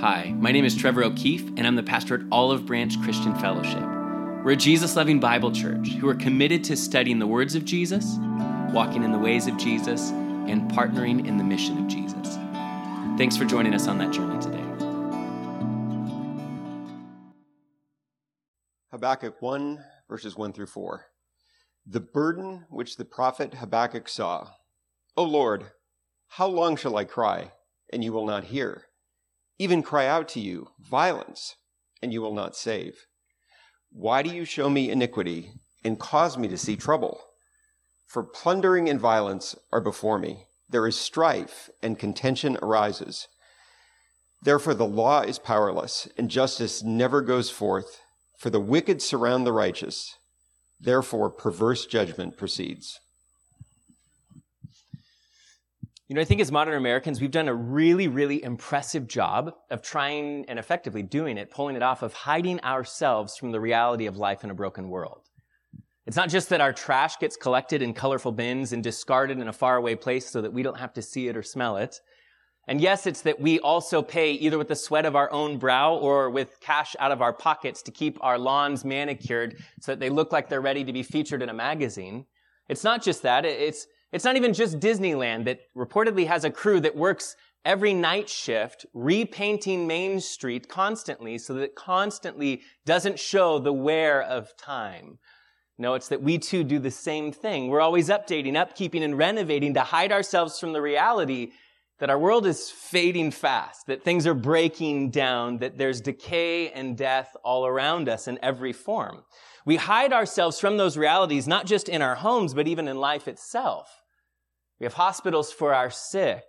Hi, my name is Trevor O'Keefe, and I'm the pastor at Olive Branch Christian Fellowship. We're a Jesus loving Bible church who are committed to studying the words of Jesus, walking in the ways of Jesus, and partnering in the mission of Jesus. Thanks for joining us on that journey today. Habakkuk 1, verses 1 through 4. The burden which the prophet Habakkuk saw. O Lord, how long shall I cry, and you will not hear? Even cry out to you, violence, and you will not save. Why do you show me iniquity and cause me to see trouble? For plundering and violence are before me. There is strife, and contention arises. Therefore, the law is powerless, and justice never goes forth. For the wicked surround the righteous. Therefore, perverse judgment proceeds. You know, I think as modern Americans, we've done a really, really impressive job of trying and effectively doing it, pulling it off of hiding ourselves from the reality of life in a broken world. It's not just that our trash gets collected in colorful bins and discarded in a faraway place so that we don't have to see it or smell it. And yes, it's that we also pay either with the sweat of our own brow or with cash out of our pockets to keep our lawns manicured so that they look like they're ready to be featured in a magazine. It's not just that. It's, it's not even just Disneyland that reportedly has a crew that works every night shift repainting Main Street constantly so that it constantly doesn't show the wear of time. No, it's that we too do the same thing. We're always updating, upkeeping, and renovating to hide ourselves from the reality that our world is fading fast, that things are breaking down, that there's decay and death all around us in every form. We hide ourselves from those realities, not just in our homes, but even in life itself. We have hospitals for our sick,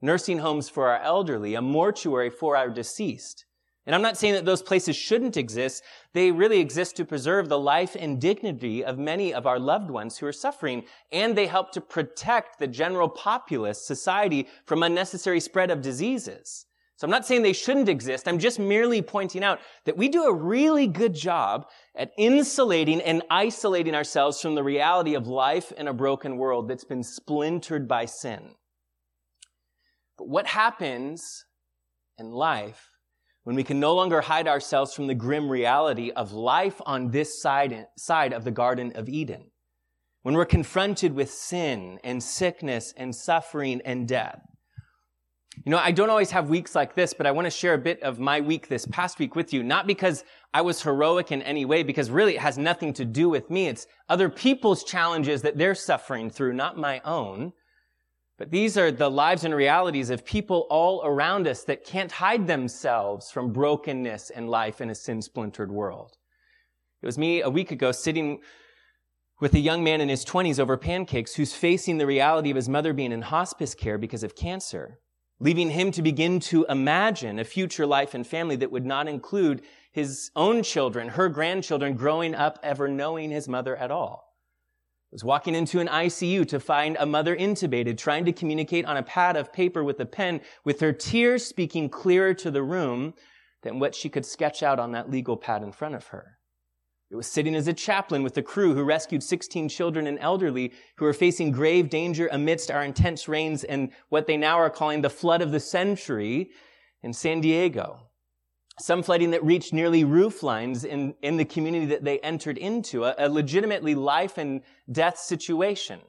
nursing homes for our elderly, a mortuary for our deceased. And I'm not saying that those places shouldn't exist. They really exist to preserve the life and dignity of many of our loved ones who are suffering. And they help to protect the general populace, society from unnecessary spread of diseases. So I'm not saying they shouldn't exist. I'm just merely pointing out that we do a really good job at insulating and isolating ourselves from the reality of life in a broken world that's been splintered by sin. But what happens in life when we can no longer hide ourselves from the grim reality of life on this side, side of the Garden of Eden. When we're confronted with sin and sickness and suffering and death. You know, I don't always have weeks like this, but I want to share a bit of my week this past week with you. Not because I was heroic in any way, because really it has nothing to do with me. It's other people's challenges that they're suffering through, not my own. But these are the lives and realities of people all around us that can't hide themselves from brokenness and life in a sin splintered world. It was me a week ago sitting with a young man in his 20s over pancakes who's facing the reality of his mother being in hospice care because of cancer, leaving him to begin to imagine a future life and family that would not include his own children, her grandchildren growing up ever knowing his mother at all He was walking into an ICU to find a mother intubated, trying to communicate on a pad of paper with a pen, with her tears speaking clearer to the room than what she could sketch out on that legal pad in front of her. It was sitting as a chaplain with the crew who rescued 16 children and elderly who were facing grave danger amidst our intense rains and what they now are calling the flood of the century in San Diego some flooding that reached nearly roof lines in, in the community that they entered into, a, a legitimately life and death situation.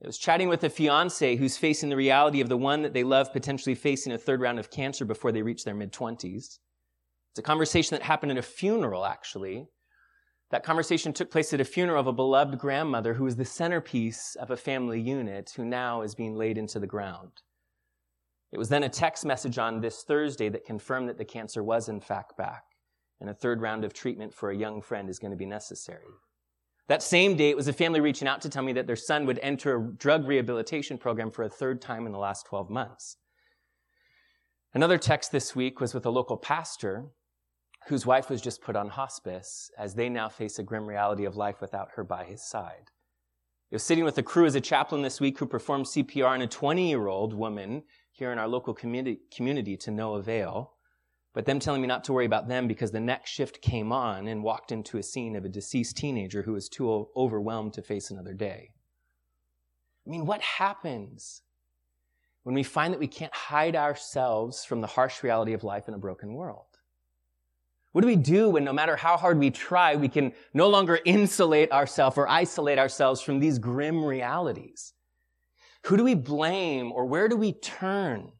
It was chatting with a fiance who's facing the reality of the one that they love potentially facing a third round of cancer before they reach their mid 20s. It's a conversation that happened at a funeral, actually. That conversation took place at a funeral of a beloved grandmother who was the centerpiece of a family unit who now is being laid into the ground. It was then a text message on this Thursday that confirmed that the cancer was in fact back, and a third round of treatment for a young friend is going to be necessary. That same day, it was a family reaching out to tell me that their son would enter a drug rehabilitation program for a third time in the last 12 months. Another text this week was with a local pastor whose wife was just put on hospice as they now face a grim reality of life without her by his side. He was sitting with a crew as a chaplain this week who performed CPR on a 20 year old woman here in our local community, community to no avail, but them telling me not to worry about them because the next shift came on and walked into a scene of a deceased teenager who was too overwhelmed to face another day. I mean, what happens when we find that we can't hide ourselves from the harsh reality of life in a broken world? What do we do when no matter how hard we try, we can no longer insulate ourselves or isolate ourselves from these grim realities? Who do we blame or where do we turn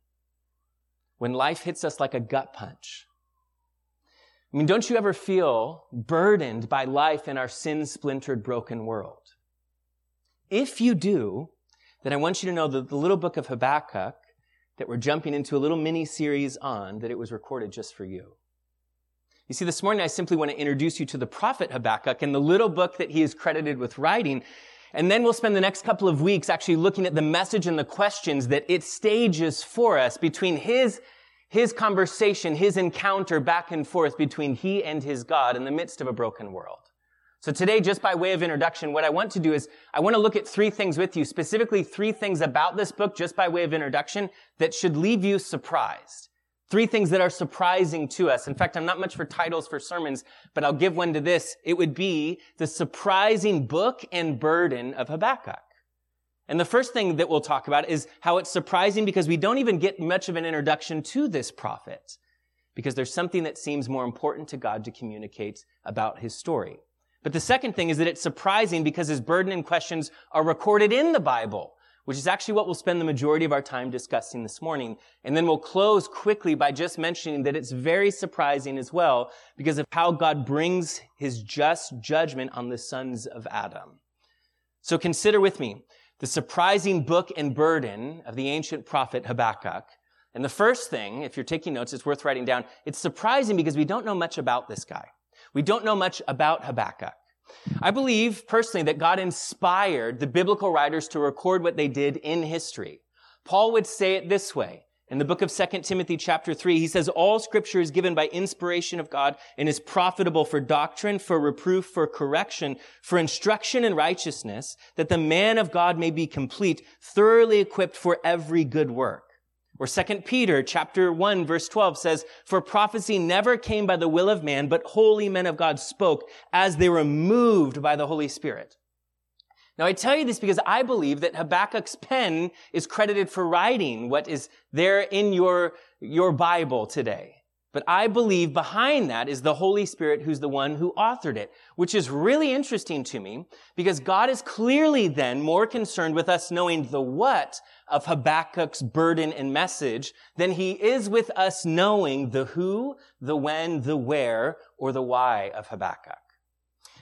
when life hits us like a gut punch? I mean, don't you ever feel burdened by life in our sin splintered, broken world? If you do, then I want you to know that the little book of Habakkuk that we're jumping into a little mini series on, that it was recorded just for you. You see, this morning I simply want to introduce you to the prophet Habakkuk and the little book that he is credited with writing. And then we'll spend the next couple of weeks actually looking at the message and the questions that it stages for us between his, his conversation, his encounter back and forth between he and his God in the midst of a broken world. So today, just by way of introduction, what I want to do is I want to look at three things with you, specifically three things about this book, just by way of introduction, that should leave you surprised. Three things that are surprising to us. In fact, I'm not much for titles for sermons, but I'll give one to this. It would be the surprising book and burden of Habakkuk. And the first thing that we'll talk about is how it's surprising because we don't even get much of an introduction to this prophet. Because there's something that seems more important to God to communicate about his story. But the second thing is that it's surprising because his burden and questions are recorded in the Bible, which is actually what we'll spend the majority of our time discussing this morning. And then we'll close quickly by just mentioning that it's very surprising as well because of how God brings his just judgment on the sons of Adam. So consider with me the surprising book and burden of the ancient prophet Habakkuk. And the first thing, if you're taking notes, it's worth writing down. It's surprising because we don't know much about this guy. We don't know much about Habakkuk. I believe personally that God inspired the biblical writers to record what they did in history. Paul would say it this way. In the book of 2 Timothy chapter 3, he says, all scripture is given by inspiration of God and is profitable for doctrine, for reproof, for correction, for instruction in righteousness, that the man of God may be complete, thoroughly equipped for every good work. Or 2 Peter chapter 1 verse 12 says, For prophecy never came by the will of man, but holy men of God spoke as they were moved by the Holy Spirit. Now I tell you this because I believe that Habakkuk's pen is credited for writing what is there in your, your Bible today. But I believe behind that is the Holy Spirit who's the one who authored it, which is really interesting to me because God is clearly then more concerned with us knowing the what of Habakkuk's burden and message than he is with us knowing the who, the when, the where, or the why of Habakkuk.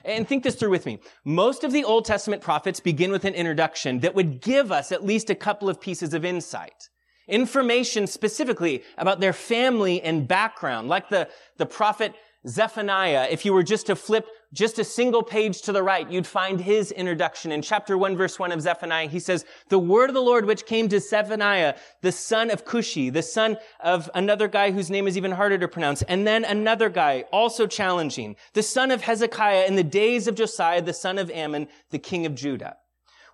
And think this through with me. Most of the Old Testament prophets begin with an introduction that would give us at least a couple of pieces of insight. Information specifically about their family and background, like the, the prophet Zephaniah. If you were just to flip just a single page to the right, you'd find his introduction. In chapter 1, verse 1 of Zephaniah, he says, The word of the Lord which came to Zephaniah, the son of Cushi, the son of another guy whose name is even harder to pronounce, and then another guy, also challenging, the son of Hezekiah in the days of Josiah, the son of Amon, the king of Judah.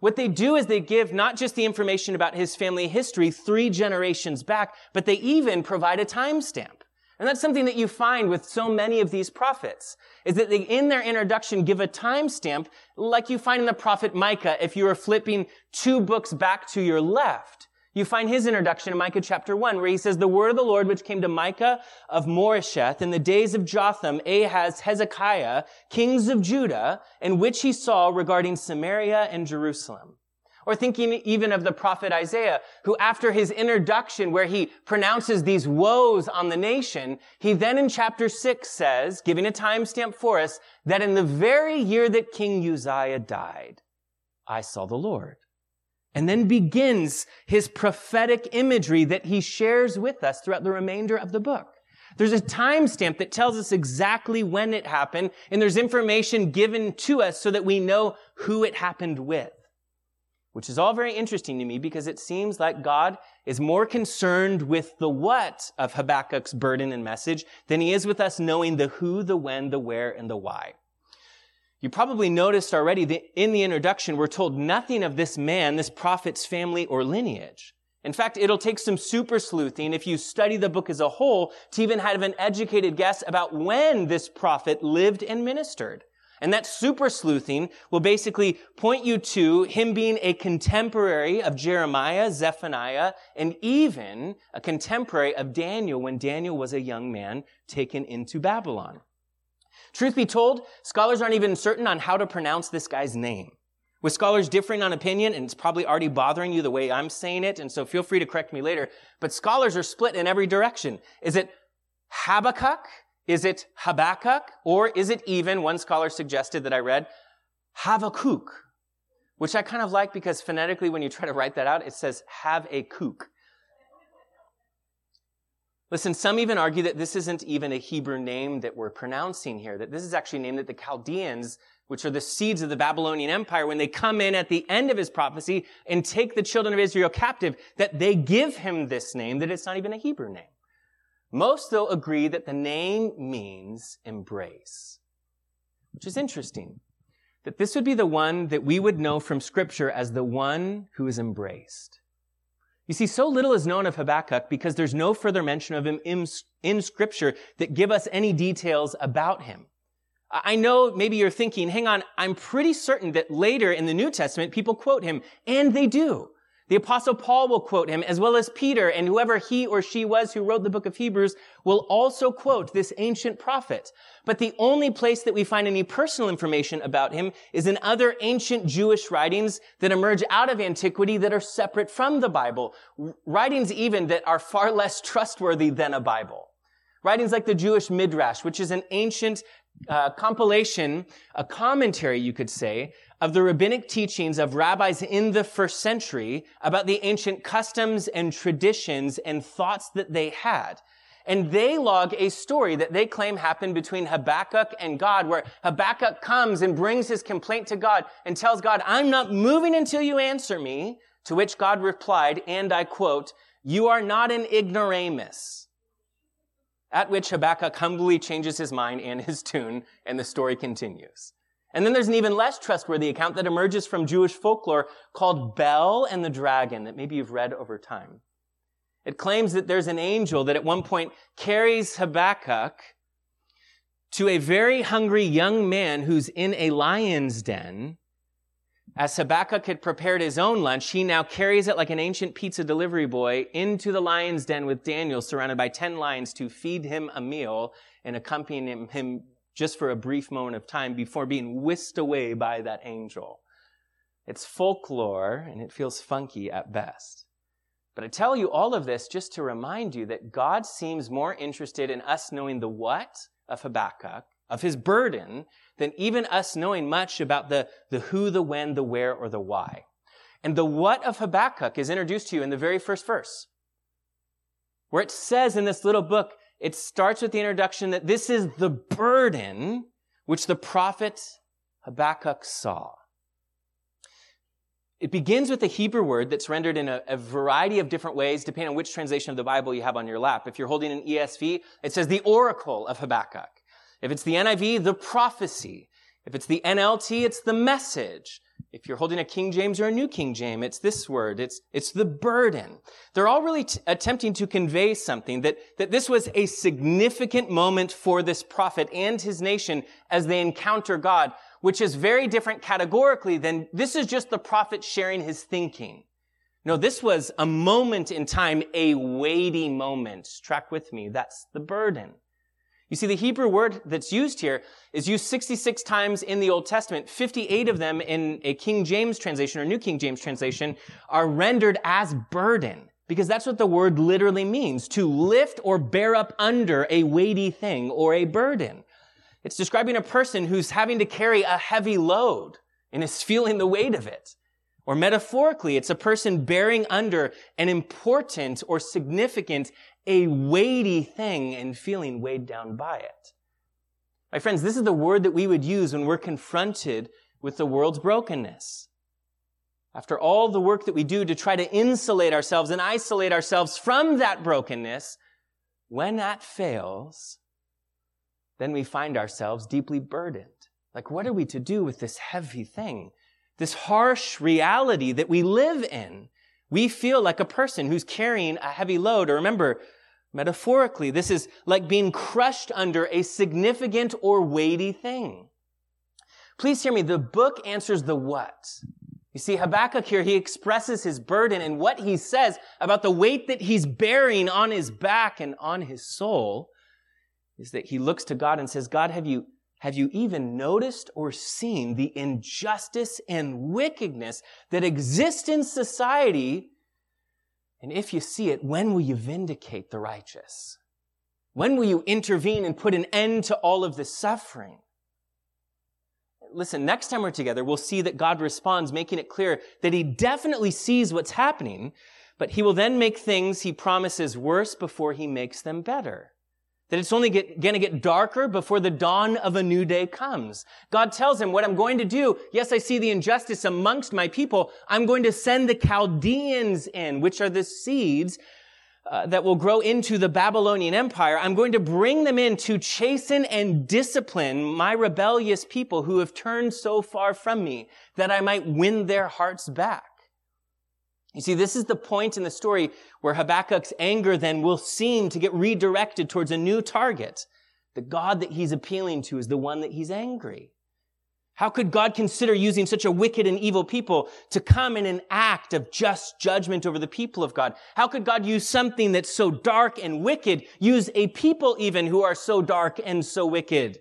What they do is they give not just the information about his family history three generations back, but they even provide a timestamp. And that's something that you find with so many of these prophets, is that they, in their introduction, give a timestamp, like you find in the prophet Micah, if you are flipping two books back to your left. You find his introduction in Micah chapter 1, where he says, The word of the Lord which came to Micah of Moresheth in the days of Jotham, Ahaz, Hezekiah, kings of Judah, and which he saw regarding Samaria and Jerusalem. Or thinking even of the prophet Isaiah, who after his introduction where he pronounces these woes on the nation, he then in chapter 6 says, giving a timestamp for us, that in the very year that King Uzziah died, I saw the Lord and then begins his prophetic imagery that he shares with us throughout the remainder of the book. There's a timestamp that tells us exactly when it happened, and there's information given to us so that we know who it happened with. Which is all very interesting to me because it seems like God is more concerned with the what of Habakkuk's burden and message than he is with us knowing the who, the when, the where, and the why. You probably noticed already that in the introduction, we're told nothing of this man, this prophet's family or lineage. In fact, it'll take some super sleuthing if you study the book as a whole to even have an educated guess about when this prophet lived and ministered. And that super sleuthing will basically point you to him being a contemporary of Jeremiah, Zephaniah, and even a contemporary of Daniel when Daniel was a young man taken into Babylon. Truth be told, scholars aren't even certain on how to pronounce this guy's name. With scholars differing on opinion, and it's probably already bothering you the way I'm saying it, and so feel free to correct me later, but scholars are split in every direction. Is it Habakkuk? Is it Habakkuk? Or is it even, one scholar suggested that I read, Havakuk? Which I kind of like because phonetically when you try to write that out, it says have a kook. Listen, some even argue that this isn't even a Hebrew name that we're pronouncing here, that this is actually a name that the Chaldeans, which are the seeds of the Babylonian Empire, when they come in at the end of his prophecy and take the children of Israel captive, that they give him this name, that it's not even a Hebrew name. Most, though, agree that the name means embrace, which is interesting. That this would be the one that we would know from Scripture as the one who is embraced. You see, so little is known of Habakkuk because there's no further mention of him in, in Scripture that give us any details about him. I know maybe you're thinking, hang on, I'm pretty certain that later in the New Testament people quote him, and they do. The apostle Paul will quote him, as well as Peter, and whoever he or she was who wrote the book of Hebrews will also quote this ancient prophet. But the only place that we find any personal information about him is in other ancient Jewish writings that emerge out of antiquity that are separate from the Bible. Writings even that are far less trustworthy than a Bible. Writings like the Jewish Midrash, which is an ancient uh, compilation, a commentary, you could say, of the rabbinic teachings of rabbis in the first century about the ancient customs and traditions and thoughts that they had. And they log a story that they claim happened between Habakkuk and God, where Habakkuk comes and brings his complaint to God and tells God, I'm not moving until you answer me. To which God replied, and I quote, you are not an ignoramus. At which Habakkuk humbly changes his mind and his tune, and the story continues. And then there's an even less trustworthy account that emerges from Jewish folklore called Bel and the Dragon that maybe you've read over time. It claims that there's an angel that at one point carries Habakkuk to a very hungry young man who's in a lion's den. As Habakkuk had prepared his own lunch, he now carries it like an ancient pizza delivery boy into the lion's den with Daniel, surrounded by 10 lions to feed him a meal and accompany him just for a brief moment of time before being whisked away by that angel. It's folklore and it feels funky at best. But I tell you all of this just to remind you that God seems more interested in us knowing the what of Habakkuk, of his burden, than even us knowing much about the, the who, the when, the where, or the why. And the what of Habakkuk is introduced to you in the very first verse, where it says in this little book it starts with the introduction that this is the burden which the prophet Habakkuk saw. It begins with a Hebrew word that's rendered in a, a, variety of different ways, depending on which translation of the Bible you have on your lap. If you're holding an ESV, it says the oracle of Habakkuk. If it's the NIV, the prophecy. If it's the NLT, it's the message. If you're holding a King James or a New King James, it's this word. It's, it's the burden. They're all really t- attempting to convey something that, that this was a significant moment for this prophet and his nation as they encounter God, which is very different categorically than this is just the prophet sharing his thinking. No, this was a moment in time, a weighty moment. Track with me. That's the burden. You see, the Hebrew word that's used here is used 66 times in the Old Testament. 58 of them in a King James translation or New King James translation are rendered as burden. Because that's what the word literally means, to lift or bear up under a weighty thing or a burden. It's describing a person who's having to carry a heavy load and is feeling the weight of it. Or metaphorically, it's a person bearing under an important or significant a weighty thing and feeling weighed down by it. My friends, this is the word that we would use when we're confronted with the world's brokenness. After all the work that we do to try to insulate ourselves and isolate ourselves from that brokenness, when that fails, then we find ourselves deeply burdened. Like, what are we to do with this heavy thing? This harsh reality that we live in. We feel like a person who's carrying a heavy load. Or remember, Metaphorically, this is like being crushed under a significant or weighty thing. Please hear me. The book answers the what. You see, Habakkuk here, he expresses his burden and what he says about the weight that he's bearing on his back and on his soul is that he looks to God and says, God, have you, have you even noticed or seen the injustice and wickedness that exists in society? And if you see it, when will you vindicate the righteous? When will you intervene and put an end to all of this suffering? Listen, next time we're together, we'll see that God responds, making it clear that he definitely sees what's happening, but he will then make things he promises worse before he makes them better. That it's only going to get darker before the dawn of a new day comes. God tells him what I'm going to do. Yes, I see the injustice amongst my people. I'm going to send the Chaldeans in, which are the seeds uh, that will grow into the Babylonian Empire. I'm going to bring them in to chasten and discipline my rebellious people who have turned so far from me that I might win their hearts back. You see, this is the point in the story where Habakkuk's anger then will seem to get redirected towards a new target. The God that he's appealing to is the one that he's angry. How could God consider using such a wicked and evil people to come in an act of just judgment over the people of God? How could God use something that's so dark and wicked, use a people even who are so dark and so wicked?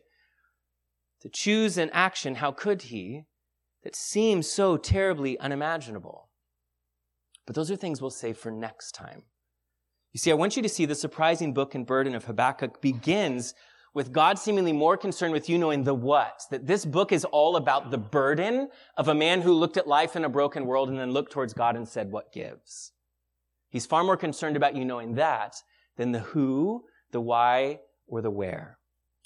To choose an action, how could he, that seems so terribly unimaginable? But those are things we'll save for next time. You see, I want you to see the surprising book and burden of Habakkuk begins with God seemingly more concerned with you knowing the what. That this book is all about the burden of a man who looked at life in a broken world and then looked towards God and said, what gives? He's far more concerned about you knowing that than the who, the why, or the where.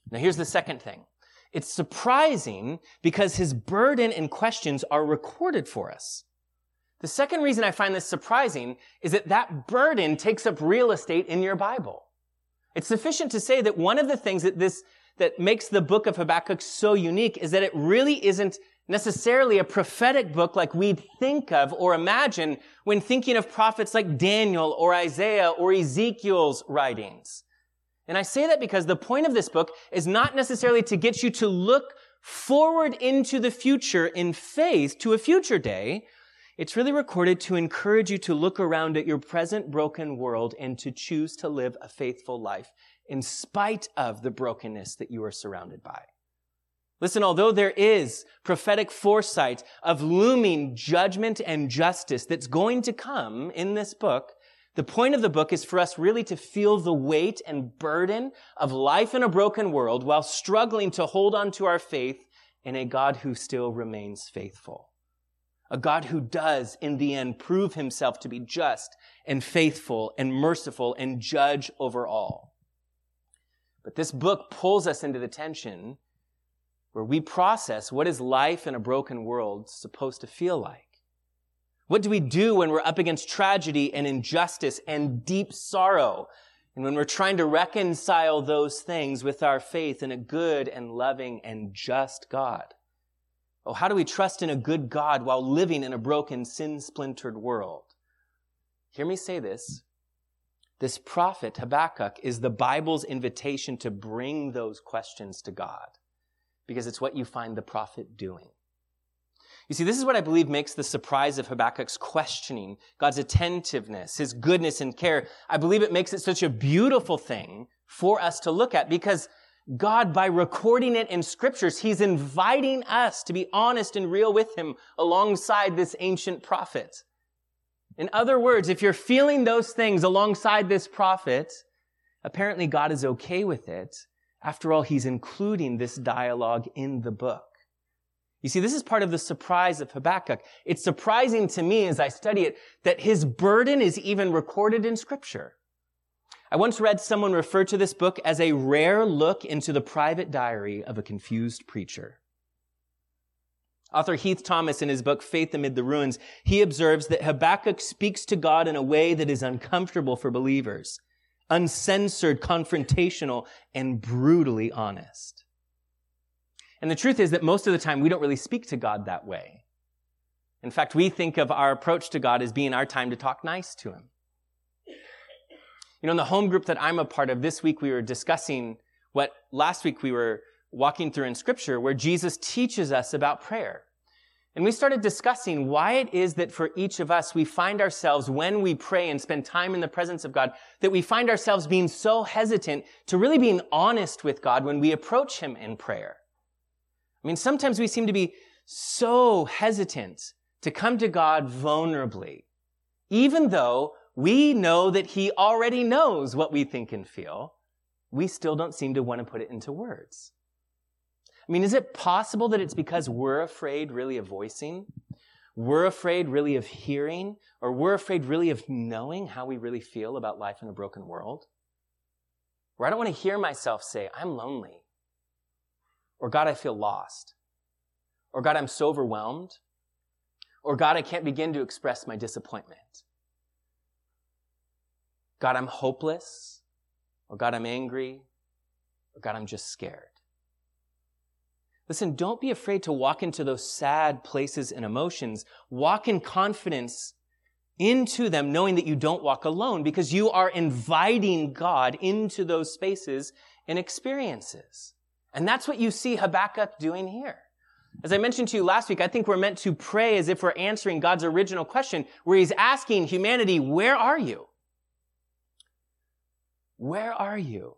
Now here's the second thing. It's surprising because his burden and questions are recorded for us. The second reason I find this surprising is that that burden takes up real estate in your Bible. It's sufficient to say that one of the things that this, that makes the book of Habakkuk so unique is that it really isn't necessarily a prophetic book like we'd think of or imagine when thinking of prophets like Daniel or Isaiah or Ezekiel's writings. And I say that because the point of this book is not necessarily to get you to look forward into the future in faith to a future day, it's really recorded to encourage you to look around at your present broken world and to choose to live a faithful life in spite of the brokenness that you are surrounded by. Listen, although there is prophetic foresight of looming judgment and justice that's going to come in this book, the point of the book is for us really to feel the weight and burden of life in a broken world while struggling to hold on to our faith in a God who still remains faithful a God who does, in the end, prove himself to be just and faithful and merciful and judge over all. But this book pulls us into the tension where we process what is life in a broken world supposed to feel like. What do we do when we're up against tragedy and injustice and deep sorrow? And when we're trying to reconcile those things with our faith in a good and loving and just God? Oh, how do we trust in a good God while living in a broken, sin splintered world? Hear me say this. This prophet, Habakkuk, is the Bible's invitation to bring those questions to God because it's what you find the prophet doing. You see, this is what I believe makes the surprise of Habakkuk's questioning, God's attentiveness, his goodness and care. I believe it makes it such a beautiful thing for us to look at because God, by recording it in scriptures, He's inviting us to be honest and real with Him alongside this ancient prophet. In other words, if you're feeling those things alongside this prophet, apparently God is okay with it. After all, He's including this dialogue in the book. You see, this is part of the surprise of Habakkuk. It's surprising to me as I study it that his burden is even recorded in scripture. I once read someone refer to this book as a rare look into the private diary of a confused preacher. Author Heath Thomas, in his book Faith Amid the Ruins, he observes that Habakkuk speaks to God in a way that is uncomfortable for believers, uncensored, confrontational, and brutally honest. And the truth is that most of the time we don't really speak to God that way. In fact, we think of our approach to God as being our time to talk nice to Him. You know, in the home group that I'm a part of, this week we were discussing what last week we were walking through in scripture where Jesus teaches us about prayer. And we started discussing why it is that for each of us, we find ourselves when we pray and spend time in the presence of God, that we find ourselves being so hesitant to really being honest with God when we approach Him in prayer. I mean, sometimes we seem to be so hesitant to come to God vulnerably, even though we know that He already knows what we think and feel. We still don't seem to want to put it into words. I mean, is it possible that it's because we're afraid really of voicing? We're afraid really of hearing? Or we're afraid really of knowing how we really feel about life in a broken world? Where I don't want to hear myself say, I'm lonely. Or God, I feel lost. Or God, I'm so overwhelmed. Or God, I can't begin to express my disappointment. God, I'm hopeless. Or God, I'm angry. Or God, I'm just scared. Listen, don't be afraid to walk into those sad places and emotions. Walk in confidence into them, knowing that you don't walk alone because you are inviting God into those spaces and experiences. And that's what you see Habakkuk doing here. As I mentioned to you last week, I think we're meant to pray as if we're answering God's original question, where he's asking humanity, where are you? Where are you?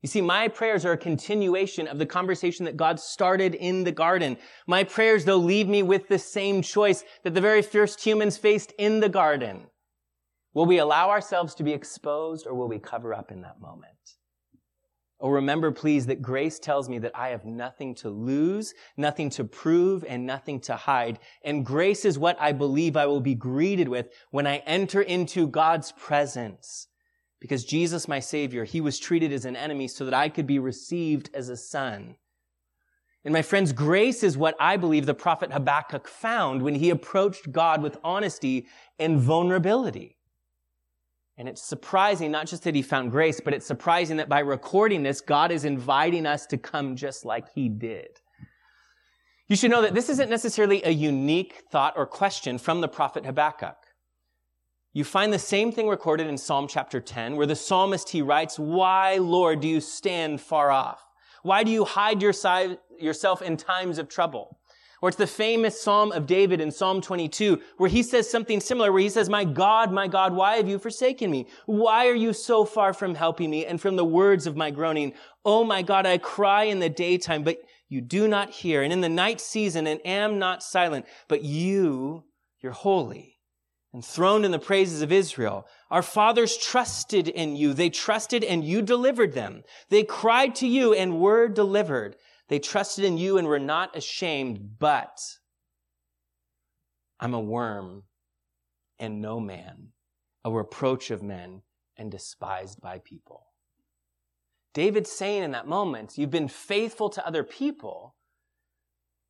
You see, my prayers are a continuation of the conversation that God started in the garden. My prayers, though, leave me with the same choice that the very first humans faced in the garden. Will we allow ourselves to be exposed or will we cover up in that moment? Oh, remember, please, that grace tells me that I have nothing to lose, nothing to prove, and nothing to hide. And grace is what I believe I will be greeted with when I enter into God's presence. Because Jesus, my Savior, He was treated as an enemy so that I could be received as a son. And my friends, grace is what I believe the prophet Habakkuk found when he approached God with honesty and vulnerability. And it's surprising, not just that he found grace, but it's surprising that by recording this, God is inviting us to come just like he did. You should know that this isn't necessarily a unique thought or question from the prophet Habakkuk. You find the same thing recorded in Psalm chapter 10, where the psalmist, he writes, Why, Lord, do you stand far off? Why do you hide yourself in times of trouble? Or it's the famous Psalm of David in Psalm 22, where he says something similar, where he says, My God, my God, why have you forsaken me? Why are you so far from helping me and from the words of my groaning? Oh my God, I cry in the daytime, but you do not hear, and in the night season, and am not silent, but you, you're holy enthroned in the praises of Israel. Our fathers trusted in you. They trusted and you delivered them. They cried to you and were delivered. They trusted in you and were not ashamed, but I'm a worm and no man, a reproach of men and despised by people. David's saying in that moment, you've been faithful to other people,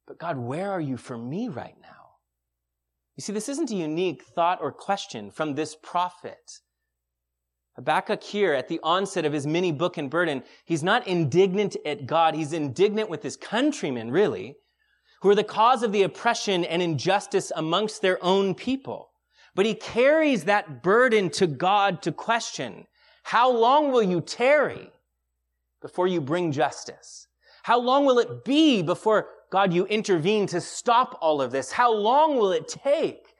but God, where are you for me right now? You see, this isn't a unique thought or question from this prophet. Habakkuk here at the onset of his mini book and burden, he's not indignant at God. He's indignant with his countrymen, really, who are the cause of the oppression and injustice amongst their own people. But he carries that burden to God to question, how long will you tarry before you bring justice? How long will it be before God, you intervene to stop all of this. How long will it take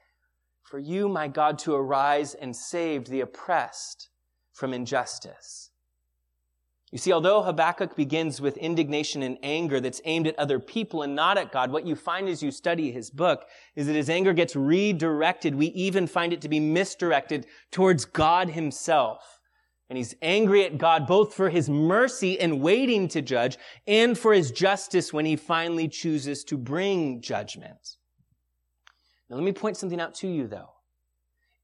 for you, my God, to arise and save the oppressed from injustice? You see, although Habakkuk begins with indignation and anger that's aimed at other people and not at God, what you find as you study his book is that his anger gets redirected. We even find it to be misdirected towards God himself. And he's angry at God both for his mercy in waiting to judge and for his justice when he finally chooses to bring judgment. Now let me point something out to you though.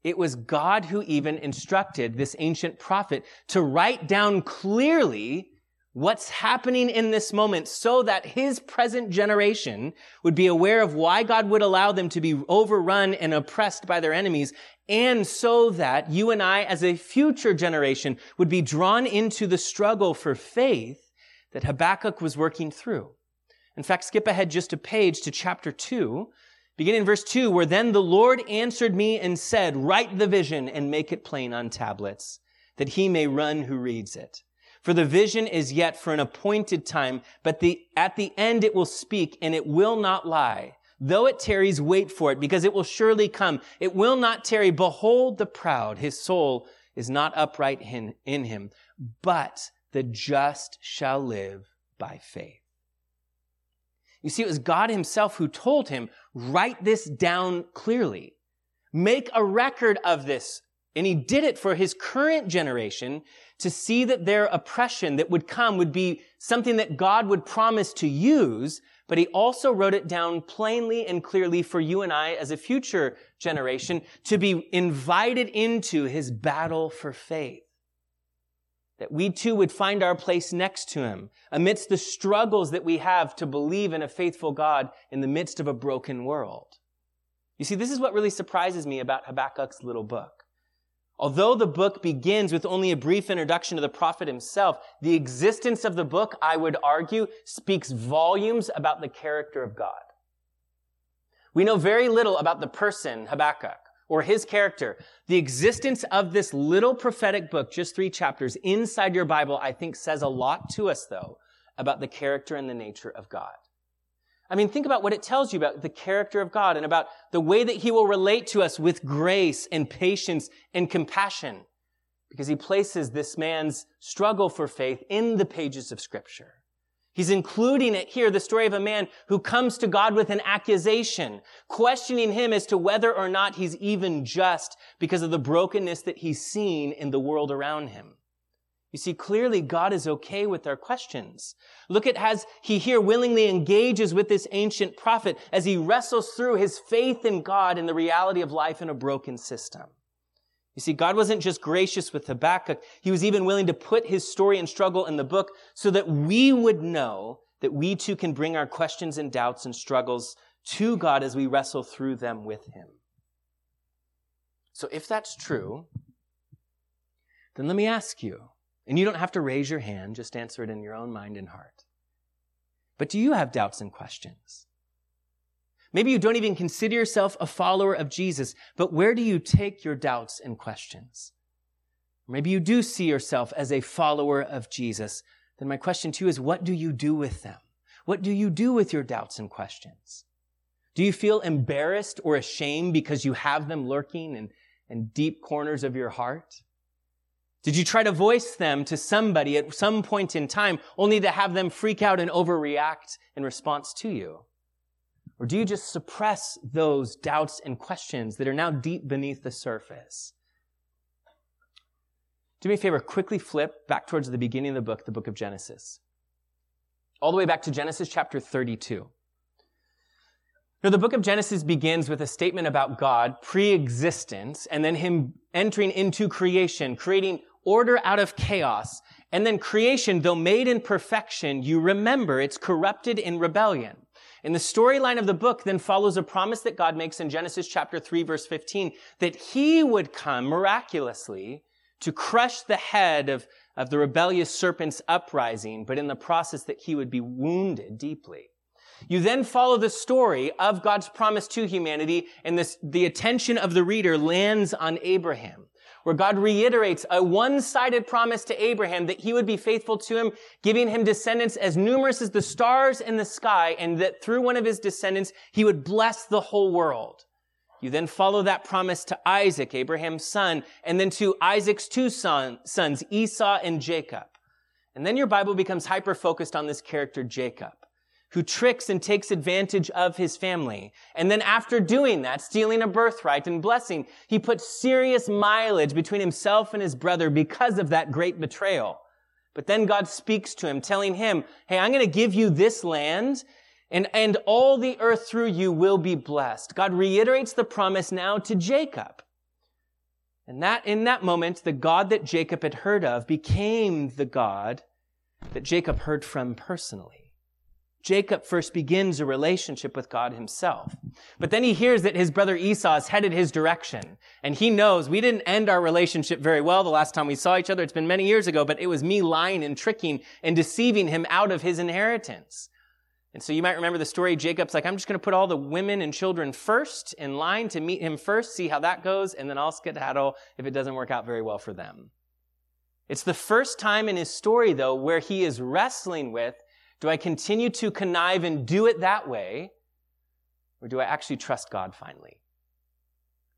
It was God who even instructed this ancient prophet to write down clearly what's happening in this moment so that his present generation would be aware of why God would allow them to be overrun and oppressed by their enemies and so that you and I as a future generation would be drawn into the struggle for faith that Habakkuk was working through. In fact, skip ahead just a page to chapter 2, beginning in verse 2, where then the Lord answered me and said, Write the vision and make it plain on tablets, that he may run who reads it. For the vision is yet for an appointed time, but the, at the end it will speak and it will not lie. Though it tarries, wait for it, because it will surely come. It will not tarry. Behold the proud. His soul is not upright in, in him, but the just shall live by faith. You see, it was God himself who told him, write this down clearly. Make a record of this. And he did it for his current generation to see that their oppression that would come would be something that God would promise to use, but he also wrote it down plainly and clearly for you and I as a future generation to be invited into his battle for faith that we too would find our place next to him amidst the struggles that we have to believe in a faithful God in the midst of a broken world. You see, this is what really surprises me about Habakkuk's little book. Although the book begins with only a brief introduction to the prophet himself, the existence of the book, I would argue, speaks volumes about the character of God. We know very little about the person Habakkuk or his character. The existence of this little prophetic book, just three chapters inside your Bible, I think says a lot to us though about the character and the nature of God. I mean, think about what it tells you about the character of God and about the way that he will relate to us with grace and patience and compassion because he places this man's struggle for faith in the pages of scripture. He's including it here, the story of a man who comes to God with an accusation, questioning him as to whether or not he's even just because of the brokenness that he's seen in the world around him. You see, clearly God is okay with our questions. Look at as he here willingly engages with this ancient prophet as he wrestles through his faith in God and the reality of life in a broken system. You see, God wasn't just gracious with Habakkuk. He was even willing to put his story and struggle in the book so that we would know that we too can bring our questions and doubts and struggles to God as we wrestle through them with him. So if that's true, then let me ask you, and you don't have to raise your hand, just answer it in your own mind and heart. But do you have doubts and questions? Maybe you don't even consider yourself a follower of Jesus, but where do you take your doubts and questions? Maybe you do see yourself as a follower of Jesus. Then my question to you is, what do you do with them? What do you do with your doubts and questions? Do you feel embarrassed or ashamed because you have them lurking in, in deep corners of your heart? Did you try to voice them to somebody at some point in time only to have them freak out and overreact in response to you? Or do you just suppress those doubts and questions that are now deep beneath the surface? Do me a favor, quickly flip back towards the beginning of the book, the book of Genesis. All the way back to Genesis chapter 32. Now, the book of Genesis begins with a statement about God, pre-existence, and then him entering into creation, creating order out of chaos. And then creation, though made in perfection, you remember it's corrupted in rebellion. And the storyline of the book then follows a promise that God makes in Genesis chapter 3 verse 15 that he would come miraculously to crush the head of, of the rebellious serpent's uprising, but in the process that he would be wounded deeply. You then follow the story of God's promise to humanity and this, the attention of the reader lands on Abraham where God reiterates a one-sided promise to Abraham that he would be faithful to him, giving him descendants as numerous as the stars in the sky, and that through one of his descendants, he would bless the whole world. You then follow that promise to Isaac, Abraham's son, and then to Isaac's two son, sons, Esau and Jacob. And then your Bible becomes hyper-focused on this character, Jacob who tricks and takes advantage of his family. And then after doing that, stealing a birthright and blessing, he puts serious mileage between himself and his brother because of that great betrayal. But then God speaks to him, telling him, Hey, I'm going to give you this land and, and all the earth through you will be blessed. God reiterates the promise now to Jacob. And that, in that moment, the God that Jacob had heard of became the God that Jacob heard from personally. Jacob first begins a relationship with God himself. But then he hears that his brother Esau is headed his direction. And he knows we didn't end our relationship very well the last time we saw each other. It's been many years ago, but it was me lying and tricking and deceiving him out of his inheritance. And so you might remember the story. Jacob's like, I'm just going to put all the women and children first in line to meet him first, see how that goes, and then I'll skedaddle if it doesn't work out very well for them. It's the first time in his story, though, where he is wrestling with, do I continue to connive and do it that way? Or do I actually trust God finally?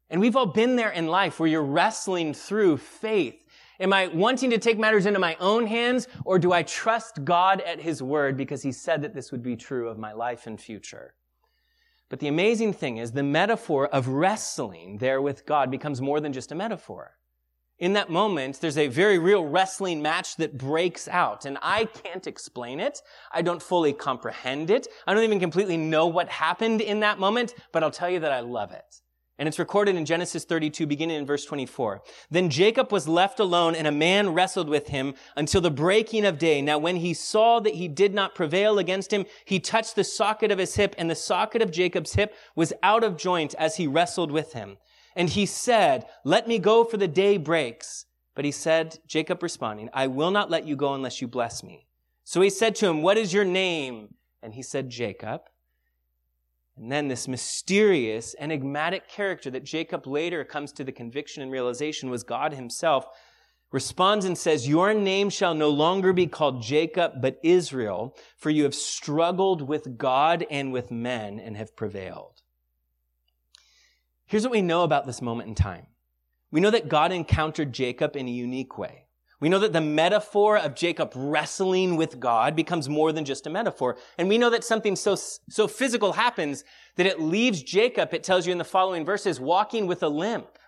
And we've all been there in life where you're wrestling through faith. Am I wanting to take matters into my own hands or do I trust God at his word because he said that this would be true of my life and future? But the amazing thing is the metaphor of wrestling there with God becomes more than just a metaphor. In that moment, there's a very real wrestling match that breaks out, and I can't explain it. I don't fully comprehend it. I don't even completely know what happened in that moment, but I'll tell you that I love it. And it's recorded in Genesis 32, beginning in verse 24. Then Jacob was left alone, and a man wrestled with him until the breaking of day. Now, when he saw that he did not prevail against him, he touched the socket of his hip, and the socket of Jacob's hip was out of joint as he wrestled with him. And he said, Let me go, for the day breaks. But he said, Jacob responding, I will not let you go unless you bless me. So he said to him, What is your name? And he said, Jacob. And then this mysterious, enigmatic character that Jacob later comes to the conviction and realization was God himself responds and says, Your name shall no longer be called Jacob, but Israel, for you have struggled with God and with men and have prevailed. Here's what we know about this moment in time. We know that God encountered Jacob in a unique way. We know that the metaphor of Jacob wrestling with God becomes more than just a metaphor. And we know that something so, so physical happens that it leaves Jacob, it tells you in the following verses, walking with a limp.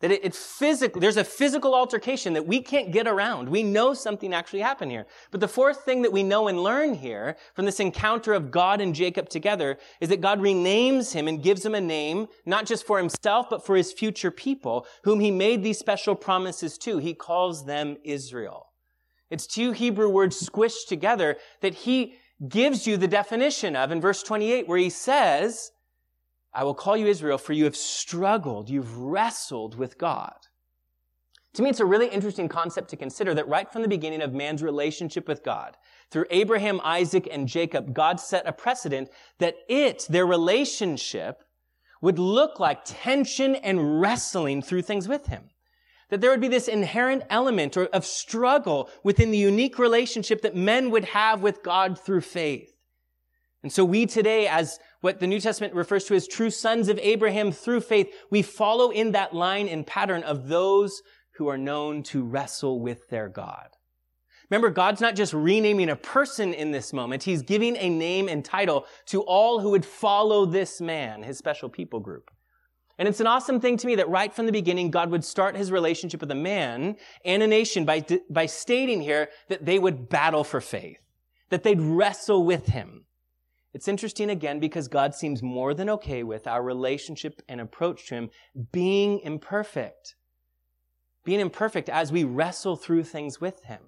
That it, it physical, there's a physical altercation that we can't get around. We know something actually happened here. But the fourth thing that we know and learn here from this encounter of God and Jacob together is that God renames him and gives him a name, not just for himself, but for his future people, whom he made these special promises to. He calls them Israel. It's two Hebrew words squished together that he gives you the definition of in verse 28, where he says, I will call you Israel, for you have struggled, you've wrestled with God. To me, it's a really interesting concept to consider that right from the beginning of man's relationship with God, through Abraham, Isaac, and Jacob, God set a precedent that it, their relationship, would look like tension and wrestling through things with him. That there would be this inherent element or of struggle within the unique relationship that men would have with God through faith. And so we today, as what the New Testament refers to as true sons of Abraham through faith, we follow in that line and pattern of those who are known to wrestle with their God. Remember, God's not just renaming a person in this moment. He's giving a name and title to all who would follow this man, his special people group. And it's an awesome thing to me that right from the beginning, God would start his relationship with a man and a nation by, by stating here that they would battle for faith, that they'd wrestle with him. It's interesting again because God seems more than okay with our relationship and approach to Him being imperfect. Being imperfect as we wrestle through things with Him.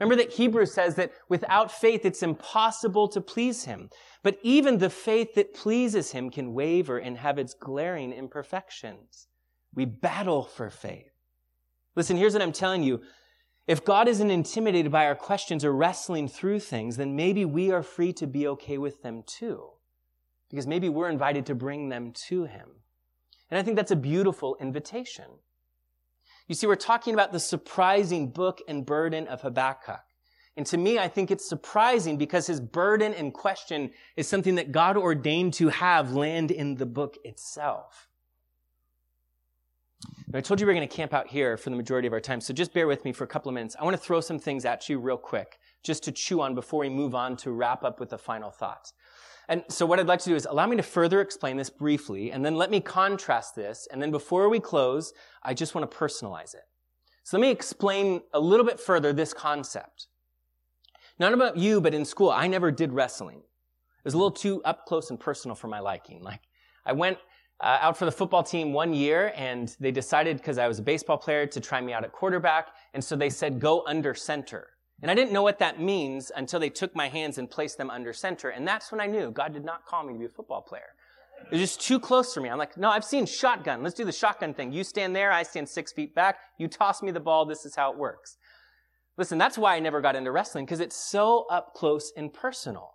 Remember that Hebrews says that without faith it's impossible to please Him. But even the faith that pleases Him can waver and have its glaring imperfections. We battle for faith. Listen, here's what I'm telling you. If God isn't intimidated by our questions or wrestling through things, then maybe we are free to be okay with them too. Because maybe we're invited to bring them to Him. And I think that's a beautiful invitation. You see, we're talking about the surprising book and burden of Habakkuk. And to me, I think it's surprising because his burden and question is something that God ordained to have land in the book itself. Now, I told you we are going to camp out here for the majority of our time, so just bear with me for a couple of minutes. I want to throw some things at you real quick, just to chew on before we move on to wrap up with the final thoughts. And so what I'd like to do is allow me to further explain this briefly, and then let me contrast this, and then before we close, I just want to personalize it. So let me explain a little bit further this concept. Not about you, but in school, I never did wrestling. It was a little too up close and personal for my liking. Like, I went uh, out for the football team one year, and they decided because I was a baseball player to try me out at quarterback, and so they said go under center. And I didn't know what that means until they took my hands and placed them under center, and that's when I knew God did not call me to be a football player. It was just too close for me. I'm like, no, I've seen shotgun. Let's do the shotgun thing. You stand there, I stand six feet back. You toss me the ball. This is how it works. Listen, that's why I never got into wrestling because it's so up close and personal.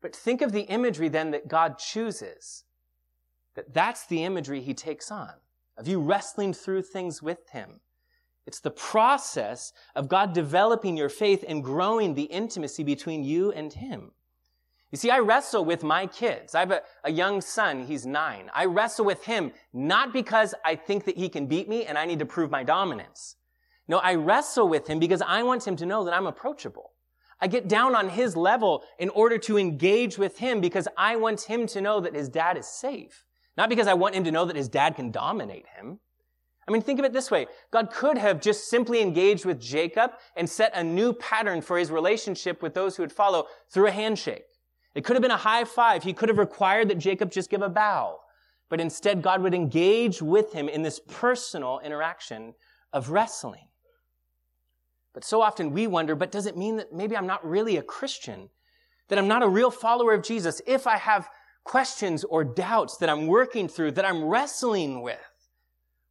But think of the imagery then that God chooses. That that's the imagery he takes on of you wrestling through things with him. It's the process of God developing your faith and growing the intimacy between you and Him. You see, I wrestle with my kids. I have a, a, young son. He's nine. I wrestle with him not because I think that he can beat me and I need to prove my dominance. No, I wrestle with him because I want him to know that I'm approachable. I get down on his level in order to engage with him because I want him to know that his dad is safe. Not because I want him to know that his dad can dominate him. I mean, think of it this way. God could have just simply engaged with Jacob and set a new pattern for his relationship with those who would follow through a handshake. It could have been a high five. He could have required that Jacob just give a bow. But instead, God would engage with him in this personal interaction of wrestling. But so often we wonder, but does it mean that maybe I'm not really a Christian? That I'm not a real follower of Jesus if I have questions or doubts that I'm working through, that I'm wrestling with?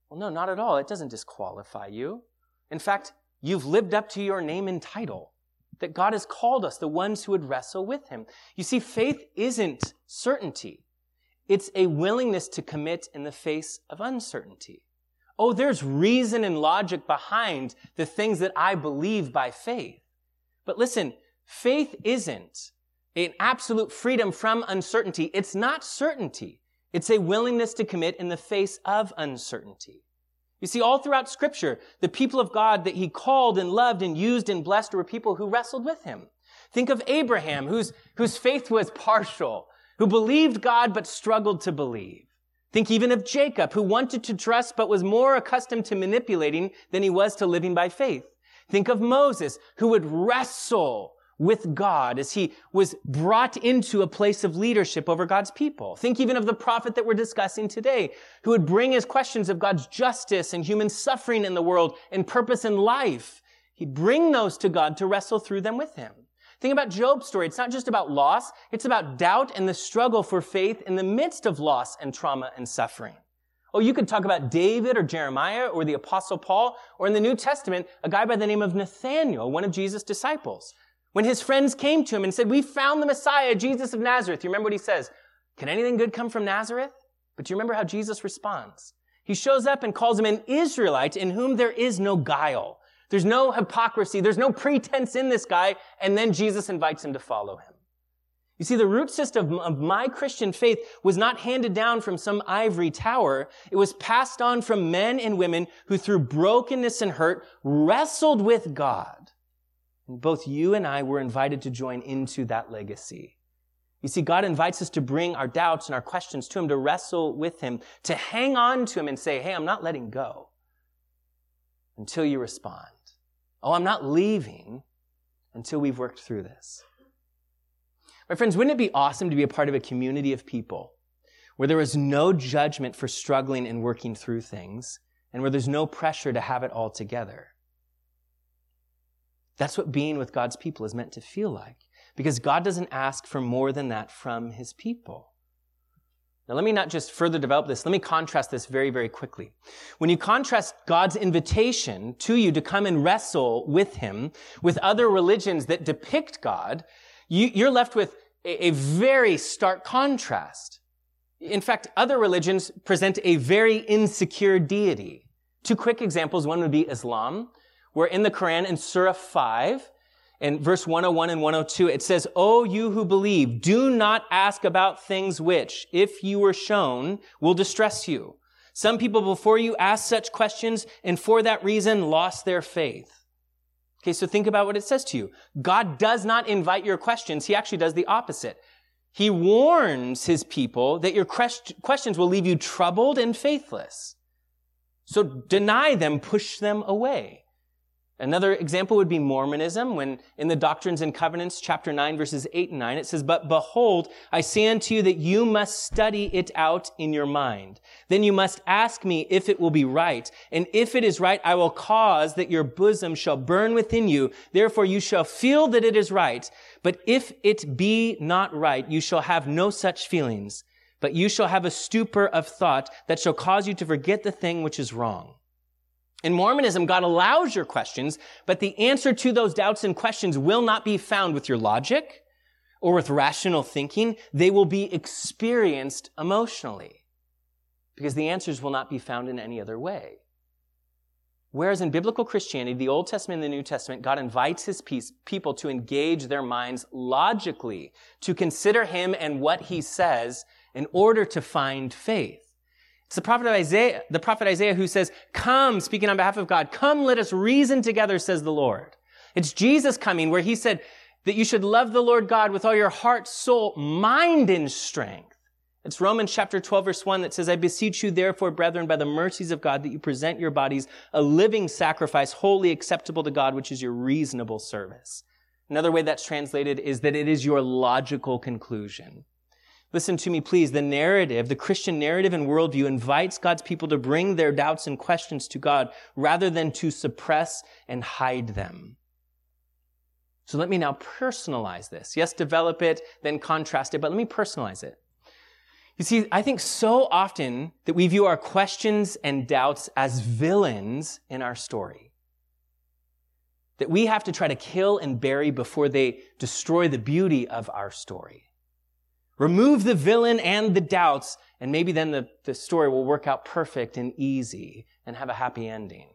Well, no, not at all. It doesn't disqualify you. In fact, you've lived up to your name and title. That God has called us the ones who would wrestle with Him. You see, faith isn't certainty. It's a willingness to commit in the face of uncertainty. Oh, there's reason and logic behind the things that I believe by faith. But listen, faith isn't an absolute freedom from uncertainty. It's not certainty. It's a willingness to commit in the face of uncertainty. You see, all throughout scripture, the people of God that he called and loved and used and blessed were people who wrestled with him. Think of Abraham, whose, whose faith was partial, who believed God but struggled to believe. Think even of Jacob, who wanted to trust but was more accustomed to manipulating than he was to living by faith. Think of Moses, who would wrestle with God as he was brought into a place of leadership over God's people. Think even of the prophet that we're discussing today, who would bring his questions of God's justice and human suffering in the world and purpose in life. He'd bring those to God to wrestle through them with him. Think about Job's story. It's not just about loss. It's about doubt and the struggle for faith in the midst of loss and trauma and suffering. Oh, you could talk about David or Jeremiah or the apostle Paul or in the New Testament, a guy by the name of Nathaniel, one of Jesus' disciples. When his friends came to him and said, we found the Messiah, Jesus of Nazareth. You remember what he says? Can anything good come from Nazareth? But do you remember how Jesus responds? He shows up and calls him an Israelite in whom there is no guile. There's no hypocrisy. There's no pretense in this guy. And then Jesus invites him to follow him. You see, the root system of my Christian faith was not handed down from some ivory tower. It was passed on from men and women who through brokenness and hurt wrestled with God both you and I were invited to join into that legacy. You see, God invites us to bring our doubts and our questions to Him, to wrestle with Him, to hang on to Him and say, Hey, I'm not letting go until you respond. Oh, I'm not leaving until we've worked through this. My friends, wouldn't it be awesome to be a part of a community of people where there is no judgment for struggling and working through things and where there's no pressure to have it all together? That's what being with God's people is meant to feel like. Because God doesn't ask for more than that from his people. Now, let me not just further develop this. Let me contrast this very, very quickly. When you contrast God's invitation to you to come and wrestle with him with other religions that depict God, you, are left with a, a very stark contrast. In fact, other religions present a very insecure deity. Two quick examples. One would be Islam, where in the Quran in Surah 5, in verse 101 and 102, it says, O you who believe, do not ask about things which, if you were shown, will distress you. Some people before you asked such questions and for that reason lost their faith. Okay, so think about what it says to you. God does not invite your questions. He actually does the opposite. He warns his people that your questions will leave you troubled and faithless. So deny them, push them away. Another example would be Mormonism, when in the Doctrines and Covenants, chapter 9, verses 8 and 9, it says, But behold, I say unto you that you must study it out in your mind. Then you must ask me if it will be right. And if it is right, I will cause that your bosom shall burn within you. Therefore you shall feel that it is right. But if it be not right, you shall have no such feelings. But you shall have a stupor of thought that shall cause you to forget the thing which is wrong. In Mormonism, God allows your questions, but the answer to those doubts and questions will not be found with your logic or with rational thinking. They will be experienced emotionally because the answers will not be found in any other way. Whereas in biblical Christianity, the Old Testament and the New Testament, God invites his peace, people to engage their minds logically, to consider him and what he says in order to find faith. It's the prophet Isaiah, the prophet Isaiah who says, come, speaking on behalf of God, come, let us reason together, says the Lord. It's Jesus coming where he said that you should love the Lord God with all your heart, soul, mind, and strength. It's Romans chapter 12 verse 1 that says, I beseech you therefore, brethren, by the mercies of God, that you present your bodies a living sacrifice, wholly acceptable to God, which is your reasonable service. Another way that's translated is that it is your logical conclusion. Listen to me, please. The narrative, the Christian narrative and worldview invites God's people to bring their doubts and questions to God rather than to suppress and hide them. So let me now personalize this. Yes, develop it, then contrast it, but let me personalize it. You see, I think so often that we view our questions and doubts as villains in our story. That we have to try to kill and bury before they destroy the beauty of our story. Remove the villain and the doubts, and maybe then the, the story will work out perfect and easy and have a happy ending.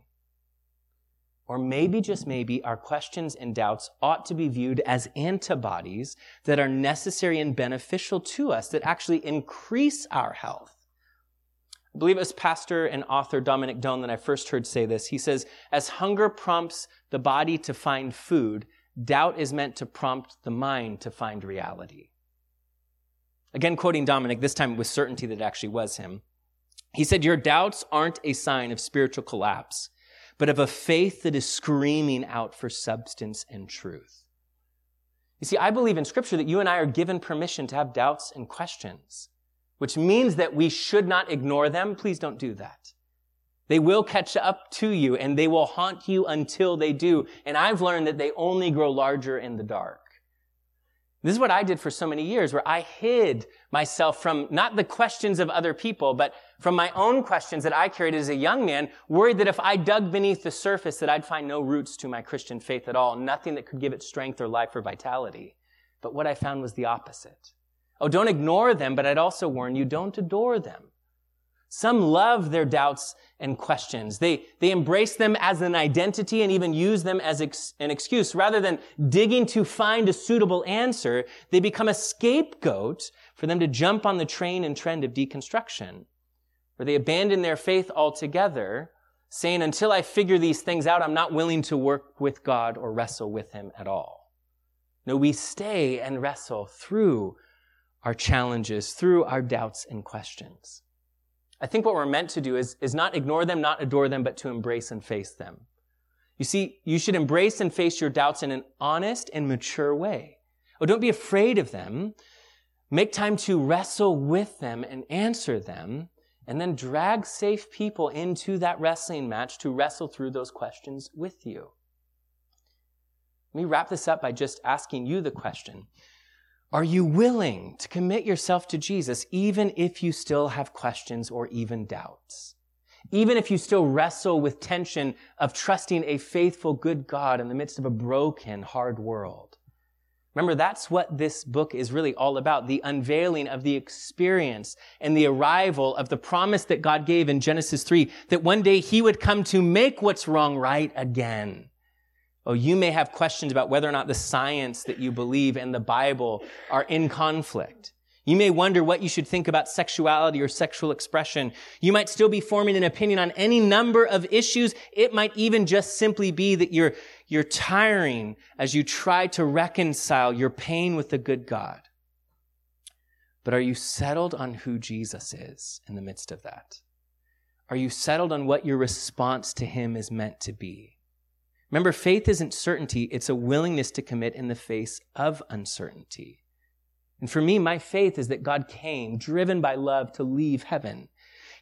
Or maybe, just maybe, our questions and doubts ought to be viewed as antibodies that are necessary and beneficial to us, that actually increase our health. I believe it was pastor and author Dominic Done that I first heard say this. He says, as hunger prompts the body to find food, doubt is meant to prompt the mind to find reality. Again, quoting Dominic, this time with certainty that it actually was him. He said, Your doubts aren't a sign of spiritual collapse but of a faith that is screaming out for substance and truth. You see, I believe in scripture that you and I are given permission to have doubts and questions, which means that we should not ignore them. Please don't do that. They will catch up to you and they will haunt you until they do. And I've learned that they only grow larger in the dark. This is what I did for so many years, where I hid myself from not the questions of other people, but from my own questions that I carried as a young man, worried that if I dug beneath the surface, that I'd find no roots to my Christian faith at all, nothing that could give it strength or life or vitality. But what I found was the opposite. Oh, don't ignore them, but I'd also warn you, don't adore them. Some love their doubts and questions. They, they embrace them as an identity and even use them as ex- an excuse. Rather than digging to find a suitable answer, they become a scapegoat for them to jump on the train and trend of deconstruction, where they abandon their faith altogether, saying, until I figure these things out, I'm not willing to work with God or wrestle with Him at all. No, we stay and wrestle through our challenges, through our doubts and questions. I think what we're meant to do is, is not ignore them, not adore them, but to embrace and face them. You see, you should embrace and face your doubts in an honest and mature way. Oh, don't be afraid of them. Make time to wrestle with them and answer them, and then drag safe people into that wrestling match to wrestle through those questions with you. Let me wrap this up by just asking you the question are you willing to commit yourself to Jesus even if you still have questions or even doubts? Even if you still wrestle with tension of trusting a faithful, good God in the midst of a broken, hard world. Remember, that's what this book is really all about. The unveiling of the experience and the arrival of the promise that God gave in Genesis 3 that one day he would come to make what's wrong right again. Oh, you may have questions about whether or not the science that you believe and the Bible are in conflict. You may wonder what you should think about sexuality or sexual expression. You might still be forming an opinion on any number of issues. It might even just simply be that you're, you're tiring as you try to reconcile your pain with the good God. But are you settled on who Jesus is in the midst of that? Are you settled on what your response to him is meant to be? Remember, faith isn't certainty, it's a willingness to commit in the face of uncertainty. And for me, my faith is that God came, driven by love, to leave heaven.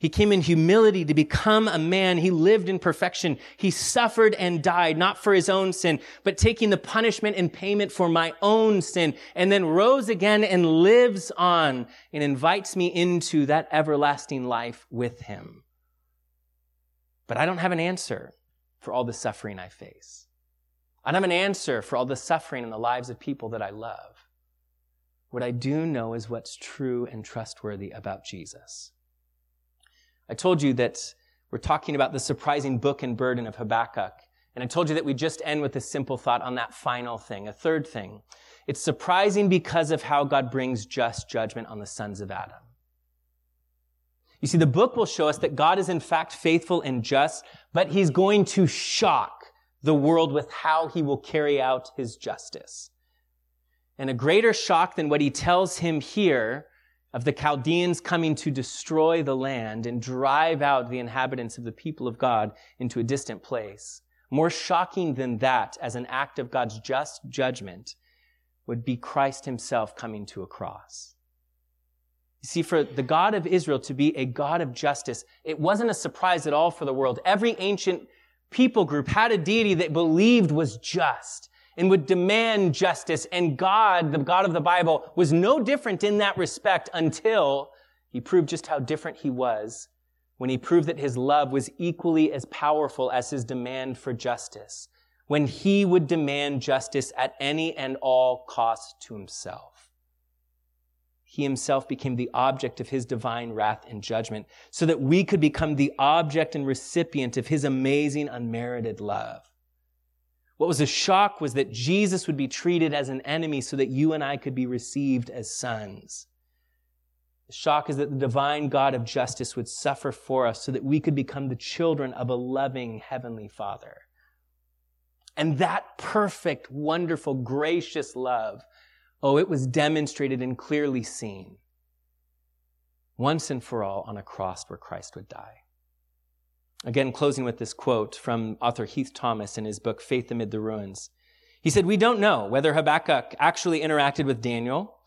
He came in humility to become a man. He lived in perfection. He suffered and died, not for his own sin, but taking the punishment and payment for my own sin, and then rose again and lives on and invites me into that everlasting life with him. But I don't have an answer for all the suffering I face. And I don't have an answer for all the suffering in the lives of people that I love. What I do know is what's true and trustworthy about Jesus. I told you that We're talking about the surprising book and burden of Habakkuk. And I told you that we just end with a simple thought on that final thing, a third thing. It's surprising because of how God brings just judgment on the sons of Adam. You see, the book will show us that God is in fact faithful and just, but he's going to shock the world with how he will carry out his justice. And a greater shock than what he tells him here of the Chaldeans coming to destroy the land and drive out the inhabitants of the people of God into a distant place. More shocking than that as an act of God's just judgment would be Christ himself coming to a cross. You see, for the God of Israel to be a God of justice, it wasn't a surprise at all for the world. Every ancient people group had a deity that believed was just and would demand justice. And God, the God of the Bible, was no different in that respect until he proved just how different he was when he proved that his love was equally as powerful as his demand for justice, when he would demand justice at any and all cost to himself. He himself became the object of his divine wrath and judgment so that we could become the object and recipient of his amazing unmerited love. What was a shock was that Jesus would be treated as an enemy so that you and I could be received as sons. The shock is that the divine God of justice would suffer for us so that we could become the children of a loving heavenly Father. And that perfect, wonderful, gracious love, oh, it was demonstrated and clearly seen once and for all on a cross where Christ would die. Again, closing with this quote from author Heath Thomas in his book, Faith Amid the Ruins. He said, We don't know whether Habakkuk actually interacted with Daniel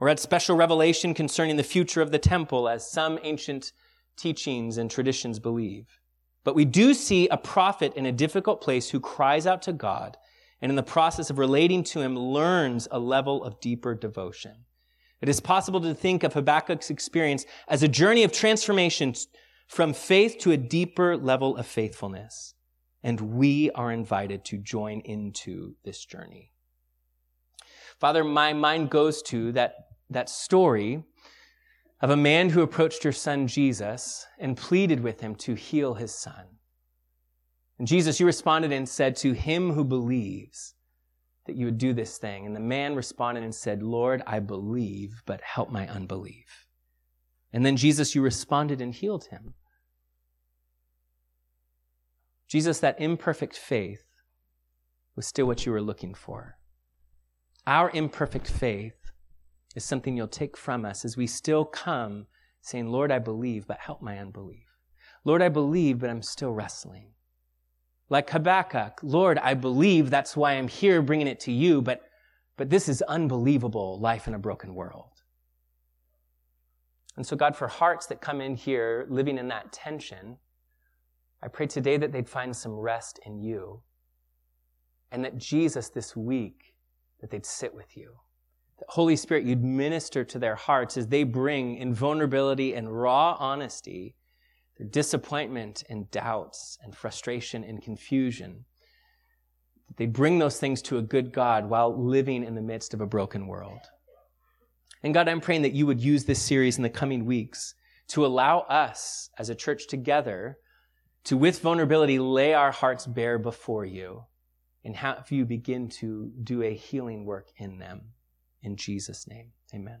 or had special revelation concerning the future of the temple, as some ancient teachings and traditions believe. But we do see a prophet in a difficult place who cries out to God and in the process of relating to him learns a level of deeper devotion. It is possible to think of Habakkuk's experience as a journey of transformation from faith to a deeper level of faithfulness. And we are invited to join into this journey. Father, my mind goes to that, that story of a man who approached your son Jesus and pleaded with him to heal his son. And Jesus, you responded and said to him who believes that you would do this thing. And the man responded and said, Lord, I believe, but help my unbelief. And then Jesus, you responded and healed him. Jesus, that imperfect faith was still what you were looking for. Our imperfect faith is something you'll take from us as we still come saying, Lord, I believe, but help my unbelief. Lord, I believe, but I'm still wrestling. Like Habakkuk, Lord, I believe, that's why I'm here bringing it to you, but, but this is unbelievable life in a broken world. And so, God, for hearts that come in here living in that tension, I pray today that they'd find some rest in you. And that Jesus this week, that they'd sit with you. That Holy Spirit, you'd minister to their hearts as they bring in vulnerability and raw honesty their disappointment and doubts and frustration and confusion. They bring those things to a good God while living in the midst of a broken world. And God, I'm praying that you would use this series in the coming weeks to allow us as a church together to, with vulnerability, lay our hearts bare before you and have you begin to do a healing work in them. In Jesus' name, amen.